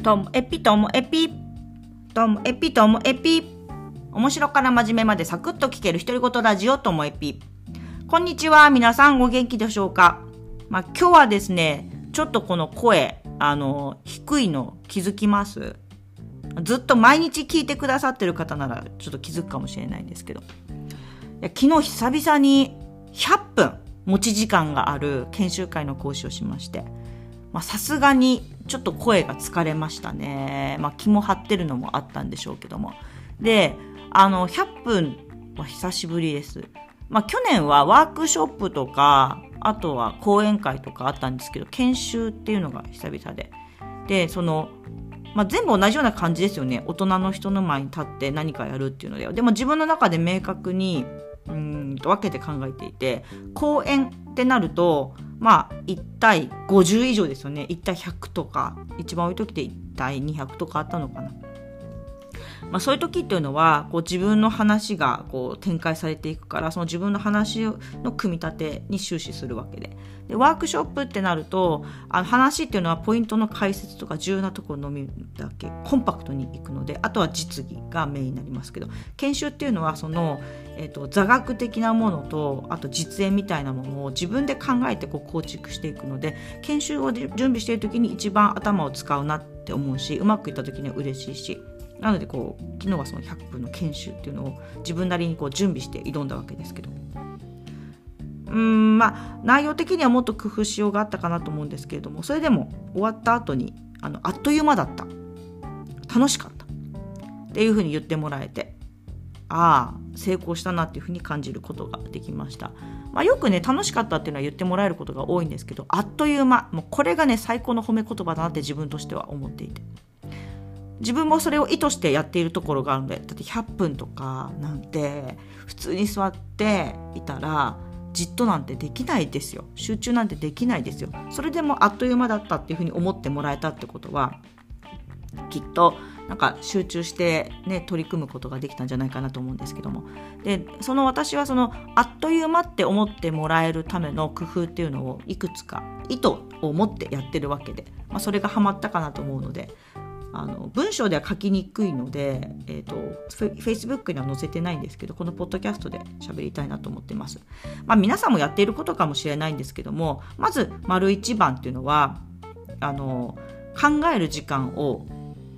ともエピともエピともエピともエピ。面白から真面目までサクッと聞ける独り言ラジオともエピ。こんにちは皆さんお元気でしょうか？まあ、今日はですねちょっとこの声あの低いの気づきます？ずっと毎日聞いてくださってる方ならちょっと気づくかもしれないんですけど。昨日久々に100分持ち時間がある研修会の講師をしまして。さすがにちょっと声が疲れましたね。まあ、気も張ってるのもあったんでしょうけども。で、あの、100分は久しぶりです。まあ、去年はワークショップとか、あとは講演会とかあったんですけど、研修っていうのが久々で。で、その、まあ、全部同じような感じですよね。大人の人の前に立って何かやるっていうので。でも自分の中で明確に、うんと分けて考えていて、講演ってなると、まあ1対50以上ですよね1対100とか一番多い時で1対200とかあったのかな。まあ、そういう時っていうのはこう自分の話がこう展開されていくからその自分の話の組み立てに終始するわけででワークショップってなるとあの話っていうのはポイントの解説とか重要なところのみだけコンパクトにいくのであとは実技がメインになりますけど研修っていうのはその、えーと、座学的なものとあと実演みたいなものを自分で考えてこう構築していくので研修を準備している時に一番頭を使うなって思うしうまくいった時には嬉しいし。なのでこう昨日はその100分の研修っていうのを自分なりにこう準備して挑んだわけですけどうんまあ内容的にはもっと工夫しようがあったかなと思うんですけれどもそれでも終わった後にあのあっという間だった。楽しかった。っていうふうに言ってもらえて。ああ成功したなっていうふうに感じることができました、まあ、よくね楽しかったっていうのは言ってもらえることが多いんですけどあっという間。もうこれがね最高の褒め言葉だなって自分としては思っていて。自分もそれを意図してやっているところがあるのでだって100分とかなんて普通に座っていたらじっとなんてできないですよ。集中なんてできないですよ。それでもあっという間だったっていうふうに思ってもらえたってことはきっとなんか集中してね取り組むことができたんじゃないかなと思うんですけども。でその私はそのあっという間って思ってもらえるための工夫っていうのをいくつか意図を持ってやってるわけで、まあ、それがハマったかなと思うのであの文章では書きにくいので、えーと、フェイスブックには載せてないんですけどこのポッドキャストで喋りたいなと思ってます、まあ、皆さんもやっていることかもしれないんですけどもまず丸一番っていうのはあの考える時間を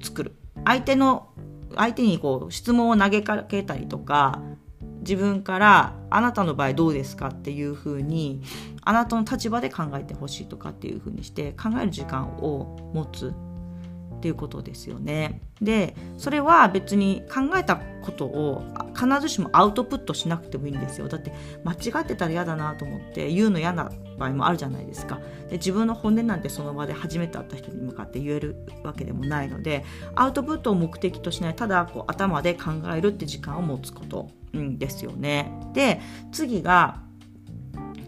作る相手の相手にこう質問を投げかけたりとか自分から「あなたの場合どうですか?」っていうふうにあなたの立場で考えてほしいとかっていうふうにして考える時間を持つっていうことですよね。でそれは別に考えたことを必ずしもアウトプットしなくてもいいんですよだって間違ってたら嫌だなと思って言うの嫌な場合もあるじゃないですかで自分の本音なんてその場で初めて会った人に向かって言えるわけでもないのでアウトプットを目的としないただこう頭で考えるって時間を持つこと、うん、ですよね。で次が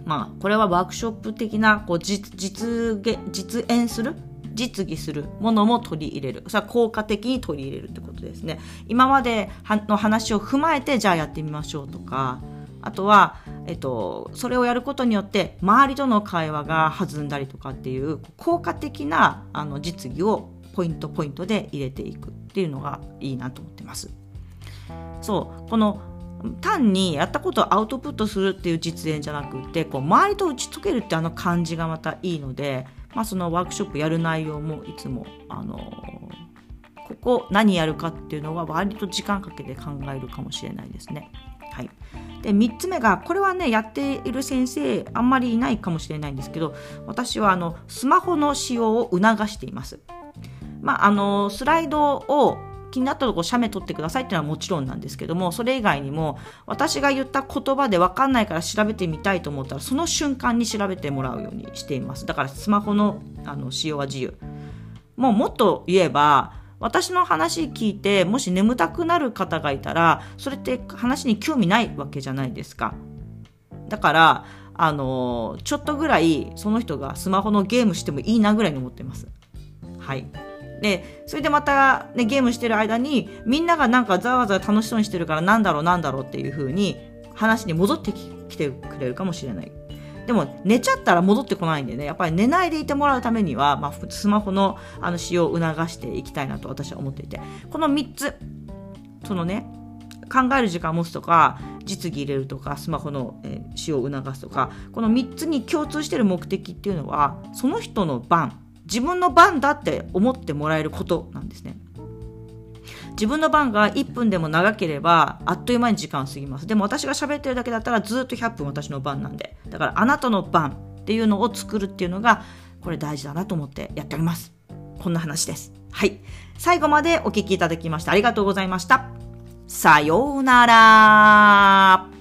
まあこれはワークショップ的なこう実実演する実技するものも取り入れる。それは効果的に取り入れるってことですね。今までの話を踏まえて、じゃあやってみましょうとか、あとは、えっと、それをやることによって周りとの会話が弾んだりとかっていう効果的なあの実技をポイントポイントで入れていくっていうのがいいなと思ってます。そうこの単にやったことをアウトプットするっていう実演じゃなくてこう周りと打ち解けるってあの感じがまたいいのでまあ、そのワークショップやる内容もいつもあのここ何やるかっていうのは割と時間かけて考えるかもしれないですね。はい、で3つ目がこれはねやっている先生あんまりいないかもしれないんですけど私はあのスマホの使用を促しています。まあ、あのスライドを気になったとこ写メ撮ってくださいっていうのはもちろんなんですけどもそれ以外にも私が言った言葉で分かんないから調べてみたいと思ったらその瞬間に調べてもらうようにしています。だからスマホのあの使用は自由。もうもっと言えば私の話聞いてもし眠たくなる方がいたらそれって話に興味ないわけじゃないですか。だからあのちょっとぐらいその人がスマホのゲームしてもいいなぐらいに思ってます。はい。でそれでまた、ね、ゲームしてる間にみんながなんかざわざわ楽しそうにしてるからなんだろうなんだろうっていう風に話に戻ってきてくれるかもしれない。でも寝ちゃったら戻ってこないんでね、やっぱり寝ないでいてもらうためには、まあ、スマホのあの使用を促していきたいなと私は思っていて、この3つ、そのね、考える時間を持つとか、実技入れるとか、スマホの、使用を促すとか、この3つに共通してる目的っていうのは、その人の番、自分の番だって思ってもらえることなんですね。自分の番が1分でも長ければあっという間に時間過ぎます。でも私が喋ってるだけだったらずっと100分私の番なんで。だからあなたの番っていうのを作るっていうのがこれ大事だなと思ってやっております。こんな話です。はい。最後までお聞きいただきましてありがとうございました。さようなら。